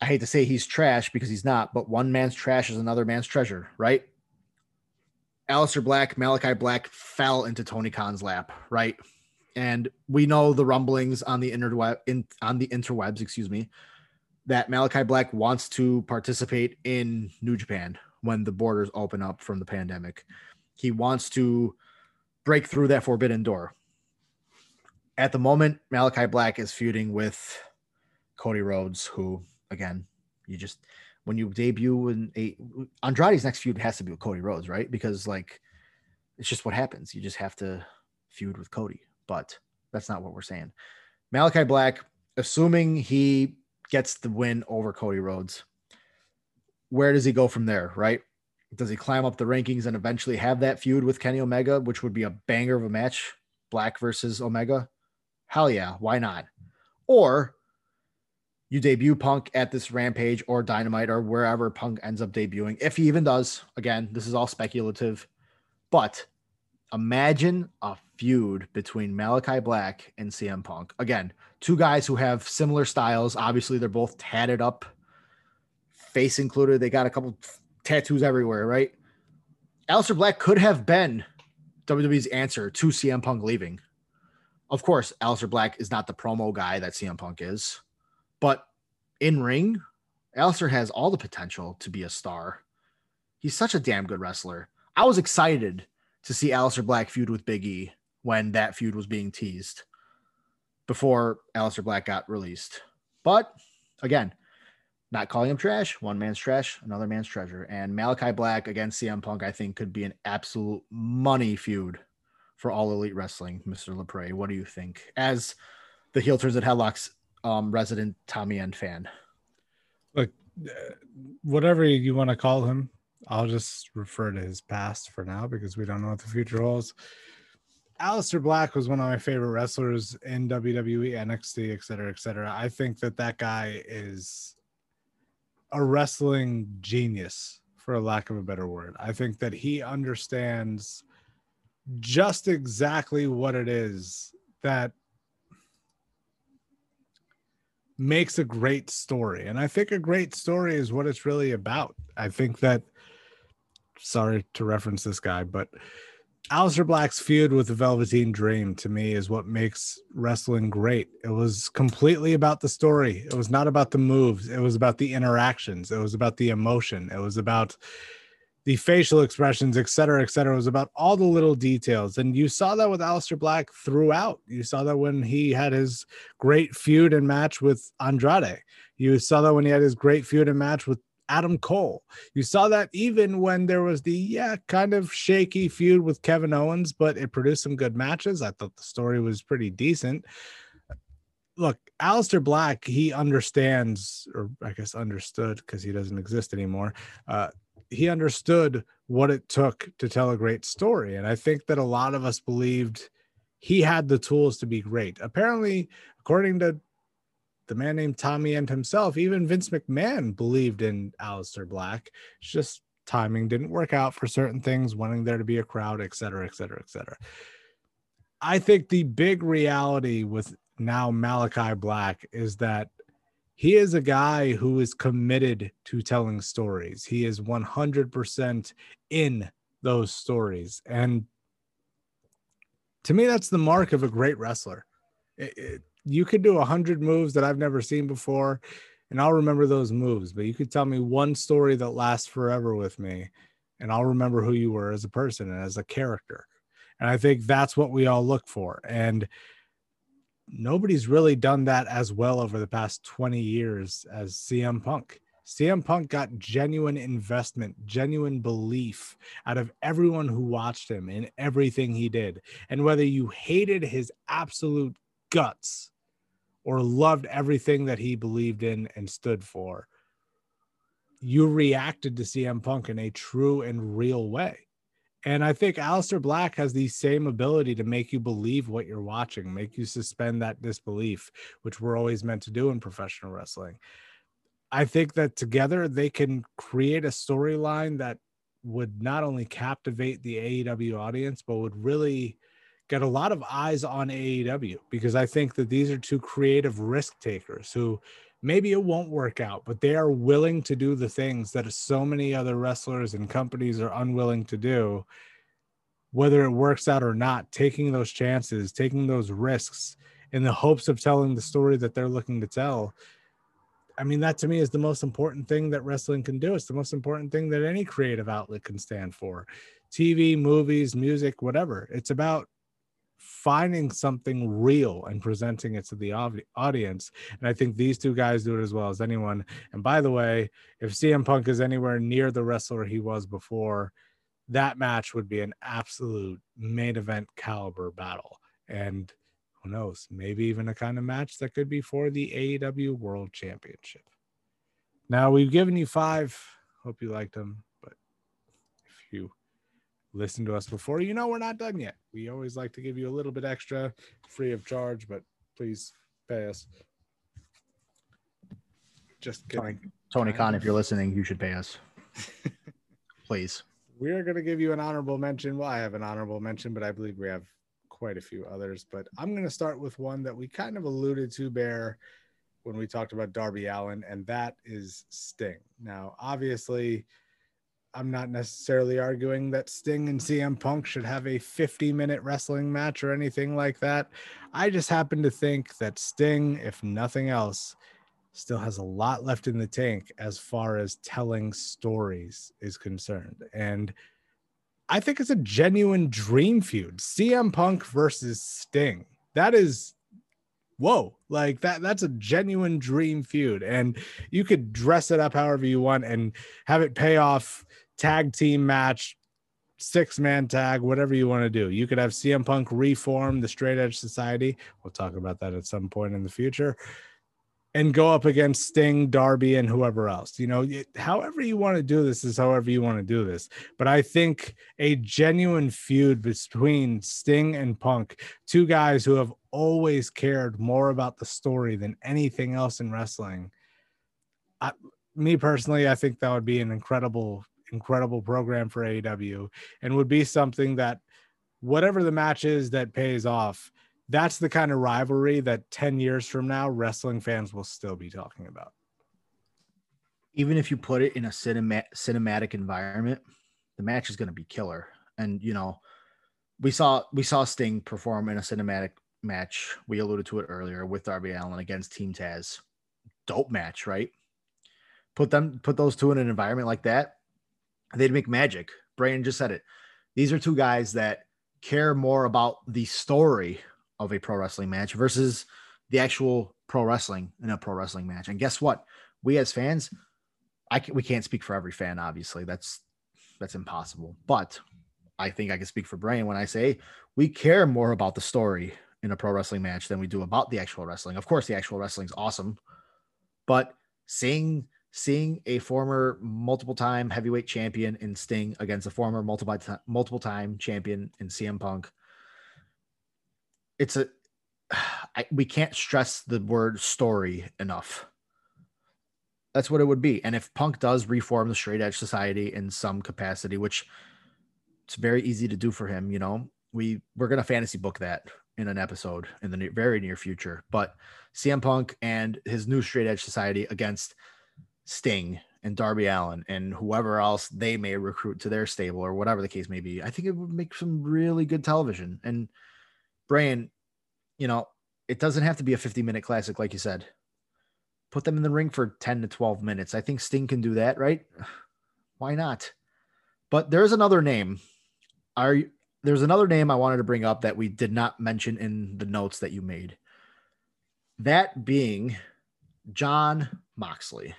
I hate to say he's trash because he's not, but one man's trash is another man's treasure, right? Aleister Black, Malachi Black fell into Tony Khan's lap, right? And we know the rumblings on the interweb in on the interwebs, excuse me, that Malachi Black wants to participate in New Japan, when the borders open up from the pandemic. He wants to break through that forbidden door. At the moment, Malachi Black is feuding with Cody Rhodes, who, again, you just when you debut in a Andrade's next feud has to be with Cody Rhodes, right? Because like it's just what happens. You just have to feud with Cody, but that's not what we're saying. Malachi Black, assuming he gets the win over Cody Rhodes, where does he go from there, right? Does he climb up the rankings and eventually have that feud with Kenny Omega, which would be a banger of a match, Black versus Omega? Hell yeah, why not? Or you debut Punk at this Rampage or Dynamite or wherever Punk ends up debuting, if he even does. Again, this is all speculative, but imagine a feud between Malachi Black and CM Punk. Again, two guys who have similar styles. Obviously, they're both tatted up face included. They got a couple tattoos everywhere, right? Aleister Black could have been WWE's answer to CM Punk leaving. Of course, Aleister Black is not the promo guy that CM Punk is, but in ring, Aleister has all the potential to be a star. He's such a damn good wrestler. I was excited to see Aleister Black feud with Big E when that feud was being teased before Aleister Black got released. But again, not calling him trash. One man's trash, another man's treasure. And Malachi Black against CM Punk, I think, could be an absolute money feud for all elite wrestling. Mr. Lepre, what do you think? As the heel turns at headlocks um, resident Tommy End fan. Look, uh, whatever you want to call him, I'll just refer to his past for now because we don't know what the future holds. Aleister Black was one of my favorite wrestlers in WWE, NXT, et cetera, et cetera. I think that that guy is a wrestling genius, for lack of a better word. I think that he understands just exactly what it is that makes a great story. And I think a great story is what it's really about. I think that, sorry to reference this guy, but Aleister Black's feud with the Velveteen Dream to me is what makes wrestling great. It was completely about the story. It was not about the moves. It was about the interactions. It was about the emotion. It was about the facial expressions, et cetera, et cetera. It was about all the little details. And you saw that with Aleister Black throughout. You saw that when he had his great feud and match with Andrade. You saw that when he had his great feud and match with Adam Cole. You saw that even when there was the, yeah, kind of shaky feud with Kevin Owens, but it produced some good matches. I thought the story was pretty decent. Look, Aleister Black, he understands, or I guess understood because he doesn't exist anymore. Uh, he understood what it took to tell a great story. And I think that a lot of us believed he had the tools to be great. Apparently, according to the man named Tommy End himself, even Vince McMahon believed in Aleister Black. It's just timing didn't work out for certain things, wanting there to be a crowd, et cetera, et cetera, et cetera. I think the big reality with now Malachi Black is that he is a guy who is committed to telling stories. He is 100% in those stories. And to me, that's the mark of a great wrestler. It, it, you could do a hundred moves that I've never seen before, and I'll remember those moves. But you could tell me one story that lasts forever with me, and I'll remember who you were as a person and as a character. And I think that's what we all look for. And nobody's really done that as well over the past 20 years as CM Punk. CM Punk got genuine investment, genuine belief out of everyone who watched him in everything he did. And whether you hated his absolute guts or loved everything that he believed in and stood for, you reacted to CM Punk in a true and real way. And I think Aleister Black has the same ability to make you believe what you're watching, make you suspend that disbelief, which we're always meant to do in professional wrestling. I think that together they can create a storyline that would not only captivate the AEW audience, but would really get a lot of eyes on AEW because I think that these are two creative risk takers who maybe it won't work out, but they are willing to do the things that so many other wrestlers and companies are unwilling to do. Whether it works out or not, taking those chances, taking those risks in the hopes of telling the story that they're looking to tell. I mean, that to me is the most important thing that wrestling can do. It's the most important thing that any creative outlet can stand for. TV, movies, music, whatever. It's about finding something real and presenting it to the audience. And I think these two guys do it as well as anyone. And by the way, if CM Punk is anywhere near the wrestler he was before, that match would be an absolute main event caliber battle. And who knows, maybe even a kind of match that could be for the AEW World Championship. Now, we've given you five. Hope you liked them. But if you listened to us before, you know we're not done yet. We always like to give you a little bit extra free of charge, but please pay us. Just kidding. Tony, Tony Khan, if you're listening, you should pay us. [laughs] please. We are going to give you an honorable mention. Well, I have an honorable mention, but I believe we have quite a few others. But I'm going to start with one that we kind of alluded to, Bear, when we talked about Darby Allin, and that is Sting. Now, obviously, I'm not necessarily arguing that Sting and CM Punk should have a 50 minute wrestling match or anything like that. I just happen to think that Sting, if nothing else, still has a lot left in the tank as far as telling stories is concerned. And I think it's a genuine dream feud. CM Punk versus Sting. That is whoa, like that that's a genuine dream feud. And you could dress it up however you want and have it pay off tag team match, six man tag, whatever you want to do. You could have CM Punk reform the straight edge society. We'll talk about that at some point in the future and go up against Sting, Darby, and whoever else. You know, however you want to do this is however you want to do this. But I think a genuine feud between Sting and Punk, two guys who have always cared more about the story than anything else in wrestling. I, me personally, I think that would be an incredible, incredible program for AEW and would be something that whatever the match is that pays off that's the kind of rivalry that 10 years from now wrestling fans will still be talking about. Even if you put it in a cinema- cinematic environment the match is going to be killer. And you know we saw we saw sting perform in a cinematic match. We alluded to it earlier with darby allin against team taz. Dope match right? Put them put those two in an environment like that they'd make magic brian just said it these are two guys that care more about the story of a pro wrestling match versus the actual pro wrestling in a pro wrestling match. And guess what? We as fans, I can, we can't speak for every fan. Obviously, that's that's impossible. But I think I can speak for Brian when I say we care more about the story in a pro wrestling match than we do about the actual wrestling. Of course, the actual wrestling is awesome, but seeing seeing a former multiple time heavyweight champion in Sting against a former multiple multiple time champion in CM Punk it's a [sighs] I, we can't stress the word story enough. That's what it would be. And if Punk does reform the straight edge society in some capacity, which it's very easy to do for him, you know, we we're gonna fantasy book that in an episode in the very near future. But CM Punk and his new straight edge society against Sting and Darby Allin and whoever else they may recruit to their stable or whatever the case may be, I think it would make some really good television. And Brian, you know, it doesn't have to be a 50 minute classic, like you said. Put them in the ring for 10 to 12 minutes. I think Sting can do that, right? [sighs] Why not? But there's another name. Are you, there's another name I wanted to bring up that we did not mention in the notes that you made. That being Jon Moxley.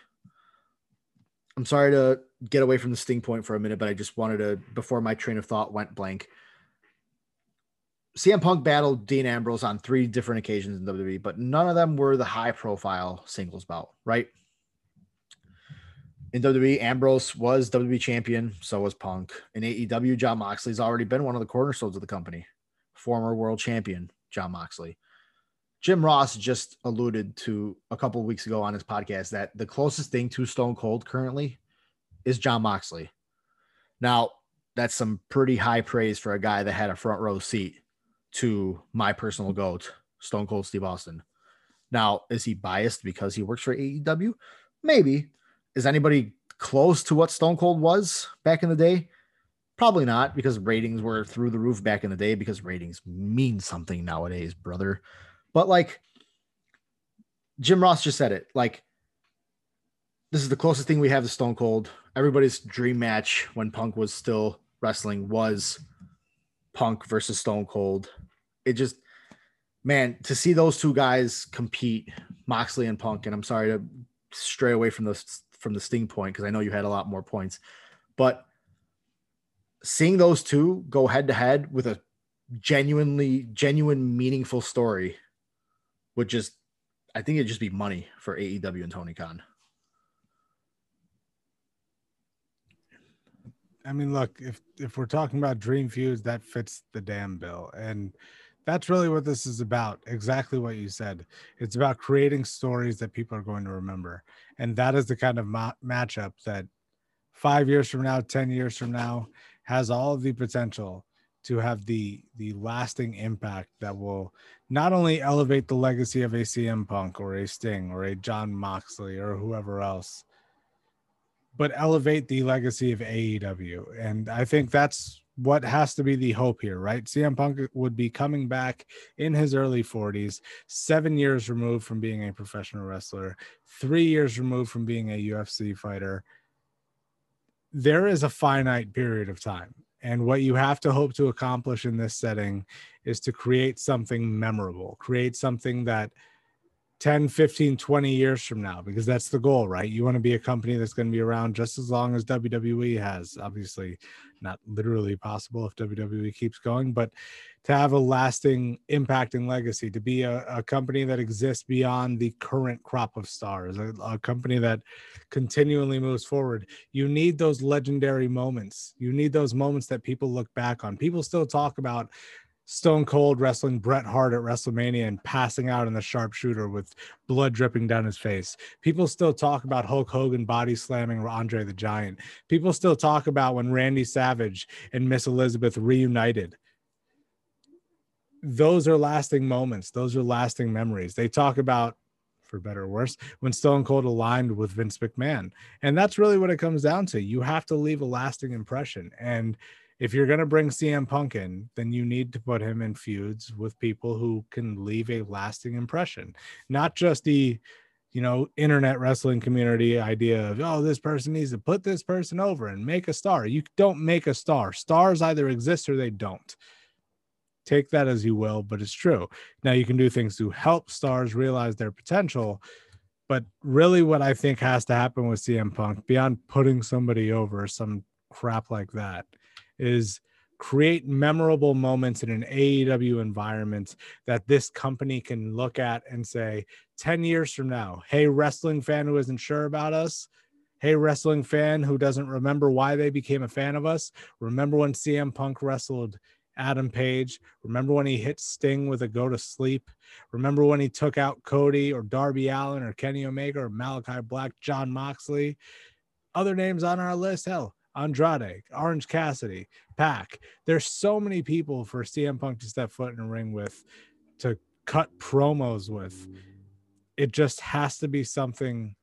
I'm sorry to get away from the Sting point for a minute, but I just wanted to, before my train of thought went blank, CM Punk battled Dean Ambrose on three different occasions in WWE, but none of them were the high profile singles bout, right? In WWE, Ambrose was WWE champion, so was Punk. In AEW, Jon Moxley's already been one of the cornerstones of the company, former world champion Jon Moxley. Jim Ross just alluded to a couple weeks ago on his podcast that the closest thing to Stone Cold currently is Jon Moxley. Now, that's some pretty high praise for a guy that had a front row seat to my personal goat, Stone Cold Steve Austin. Now, is he biased because he works for AEW? Maybe. Is anybody close to what Stone Cold was back in the day? Probably not, because ratings were through the roof back in the day, because ratings mean something nowadays, brother. But like Jim Ross just said it, like this is the closest thing we have to Stone Cold. Everybody's dream match when Punk was still wrestling was Punk versus Stone Cold. It just, man, to see those two guys compete, Moxley and Punk, and I'm sorry to stray away from the from the Sting point because I know you had a lot more points, but seeing those two go head to head with a genuinely genuine meaningful story would just I think it'd just be money for AEW and Tony Khan. I mean, look, if if we're talking about dream feuds, that fits the damn bill, and that's really what this is about. Exactly what you said. It's about creating stories that people are going to remember, and that is the kind of ma- matchup that five years from now, ten years from now, has all of the potential to have the the lasting impact that will not only elevate the legacy of a CM Punk or a Sting or a Jon Moxley or whoever else, but elevate the legacy of AEW. And I think that's what has to be the hope here, right? CM Punk would be coming back in his early 40s, seven years removed from being a professional wrestler, three years removed from being a UFC fighter. There is a finite period of time. And what you have to hope to accomplish in this setting is to create something memorable, create something that 10, 15, 20 years from now, because that's the goal, right? You want to be a company that's going to be around just as long as WWE has. Obviously, not literally possible if WWE keeps going, but to have a lasting impact and legacy, to be a, a company that exists beyond the current crop of stars, a, a company that continually moves forward. You need those legendary moments. You need those moments that people look back on. People still talk about Stone Cold wrestling Bret Hart at WrestleMania and passing out in the sharpshooter with blood dripping down his face. People still talk about Hulk Hogan body slamming Andre the Giant. People still talk about when Randy Savage and Miss Elizabeth reunited. Those are lasting moments. Those are lasting memories. They talk about, for better or worse, when Stone Cold aligned with Vince McMahon. And that's really what it comes down to. You have to leave a lasting impression. And if you're going to bring CM Punk in, then you need to put him in feuds with people who can leave a lasting impression, not just the you know internet wrestling community idea of oh this person needs to put this person over and make a star. You don't make a star. Stars either exist or they don't. Take that as you will but it's true. Now you can do things to help stars realize their potential but really what i think has to happen with cm punk beyond putting somebody over some crap like that is create memorable moments in an AEW environment that this company can look at and say 10 years from now, hey, wrestling fan who isn't sure about us, hey, wrestling fan who doesn't remember why they became a fan of us, remember when CM Punk wrestled Adam Page, remember when he hit Sting with a go to sleep, remember when he took out Cody or Darby Allin or Kenny Omega or Malachi Black, Jon Moxley, other names on our list, hell, Andrade, Orange Cassidy, Pac. There's so many people for CM Punk to step foot in a ring with, to cut promos with. It just has to be something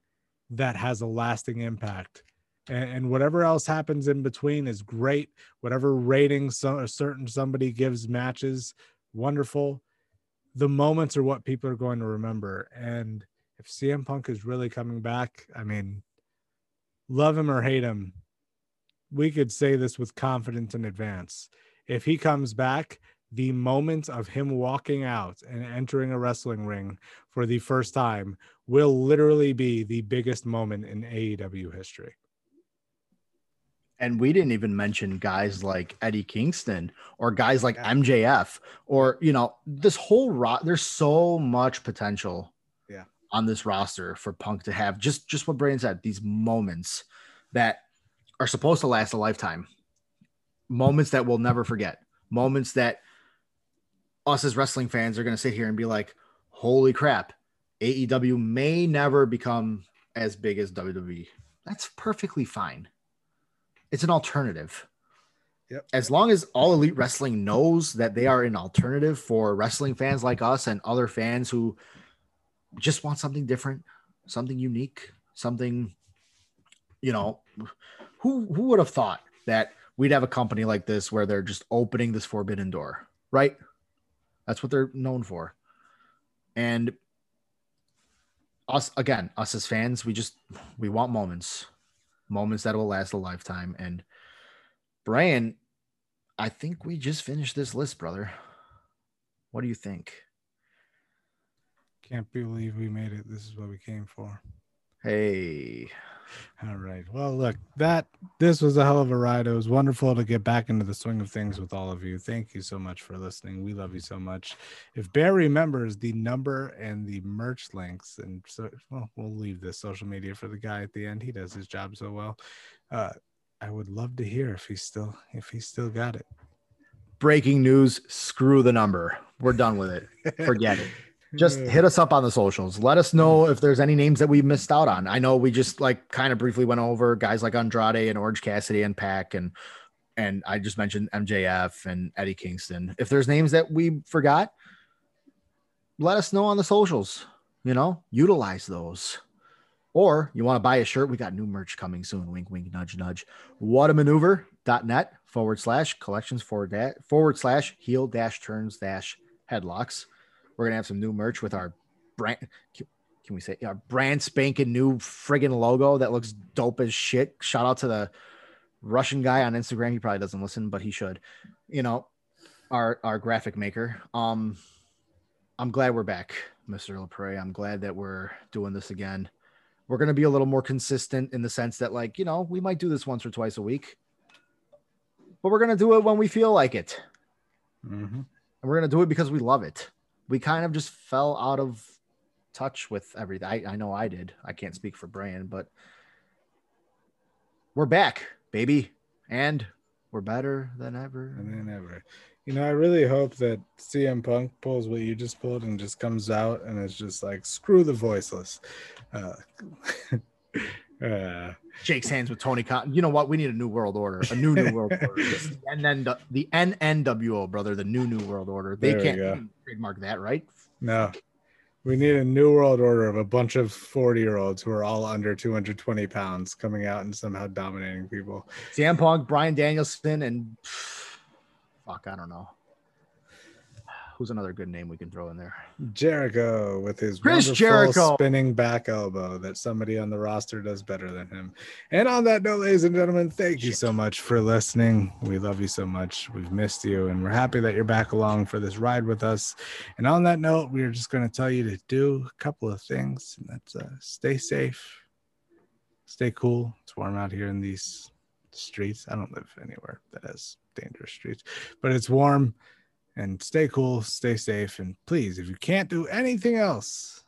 that has a lasting impact. And, and whatever else happens in between is great. Whatever ratings so, a certain somebody gives matches, wonderful. The moments are what people are going to remember. And if CM Punk is really coming back, I mean, love him or hate him, we could say this with confidence in advance. If he comes back, the moment of him walking out and entering a wrestling ring for the first time will literally be the biggest moment in AEW history. And we didn't even mention guys like Eddie Kingston or guys like MJF or you know this whole ro- there's so much potential yeah on this roster for Punk to have just just what Brandon said these moments that are supposed to last a lifetime. Moments that we'll never forget. Moments that us as wrestling fans are going to sit here and be like, holy crap, AEW may never become as big as WWE. That's perfectly fine. It's an alternative. Yep. As long as all elite wrestling knows that they are an alternative for wrestling fans like us and other fans who just want something different, something unique, something, you know, who who would have thought that we'd have a company like this where they're just opening this forbidden door, right? That's what they're known for. And us again, us as fans, we just we want moments, moments that will last a lifetime. And Brian, I think we just finished this list, brother. What do you think? Can't believe we made it. This is what we came for. Hey, all right. Well, look, that this was a hell of a ride. It was wonderful to get back into the swing of things with all of you. Thank you so much for listening. We love you so much. If Bear remembers the number and the merch links, and so well, we'll leave the social media for the guy at the end. He does his job so well. Uh, I would love to hear if he's still if he's still got it. Breaking news, screw the number. We're done with it. Forget it [laughs] just hmm. hit us up on the socials. Let us know hmm. if there's any names that we missed out on. I know we just like kind of briefly went over guys like Andrade and Orange Cassidy and Pac and and I just mentioned MJF and Eddie Kingston. If there's names that we forgot, let us know on the socials. You know, utilize those. Or you want to buy a shirt, we got new merch coming soon. Wink, wink, nudge, nudge. What a maneuver. youtube.net forward slash collections forward, da- forward slash heel dash turns dash headlocks. We're going to have some new merch with our brand. Can, we say our brand spanking new friggin' logo that looks dope as shit? Shout out to the Russian guy on Instagram. He probably doesn't listen, but he should. You know, our our graphic maker. Um, I'm glad we're back, Mr. Lepre. I'm glad that we're doing this again. We're gonna be a little more consistent in the sense that, like, you know, we might do this once or twice a week, but we're gonna do it when we feel like it, Mhm. and we're gonna do it because we love it. We kind of just fell out of touch with everything. I, I know I did. I can't speak for Brian, but we're back, baby, and we're better than ever. And then ever. You know, I really hope that CM Punk pulls what you just pulled and just comes out and it's just like screw the voiceless. Uh, [laughs] uh, shakes hands with Tony Cotton. You know what? We need a new world order, a new new world [laughs] order. This is the NN, the NNWO, brother, the new new world order. They can't. Trademark that, right? no, we need a new world order of a bunch of 40 year olds who are all under 220 pounds coming out and somehow dominating people. CM Punk, Bryan Danielson, and [sighs] fuck, I don't know. Who's another good name we can throw in there? Jericho with his Chris Jericho. spinning back elbow that somebody on the roster does better than him. And on that note, ladies and gentlemen, thank you so much for listening. We love you so much. We've missed you, and we're happy that you're back along for this ride with us. And on that note, we are just going to tell you to do a couple of things. And that's uh, stay safe, stay cool. It's warm out here in these streets. I don't live anywhere that has dangerous streets, but it's warm and stay cool, stay safe, and please, if you can't do anything else,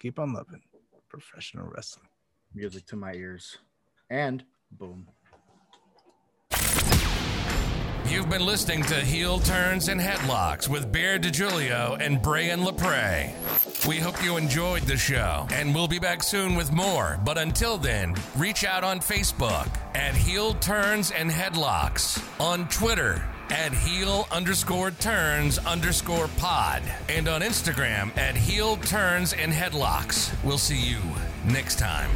keep on loving professional wrestling. Music to my ears. And boom. You've been listening to Heel Turns and Headlocks with Bear DiGiulio and Brian LaPre. We hope you enjoyed the show, and we'll be back soon with more. But until then, reach out on Facebook at Heel Turns and Headlocks, on Twitter at Heel underscore turns underscore pod, and on Instagram at Heel Turns and Headlocks. We'll see you next time.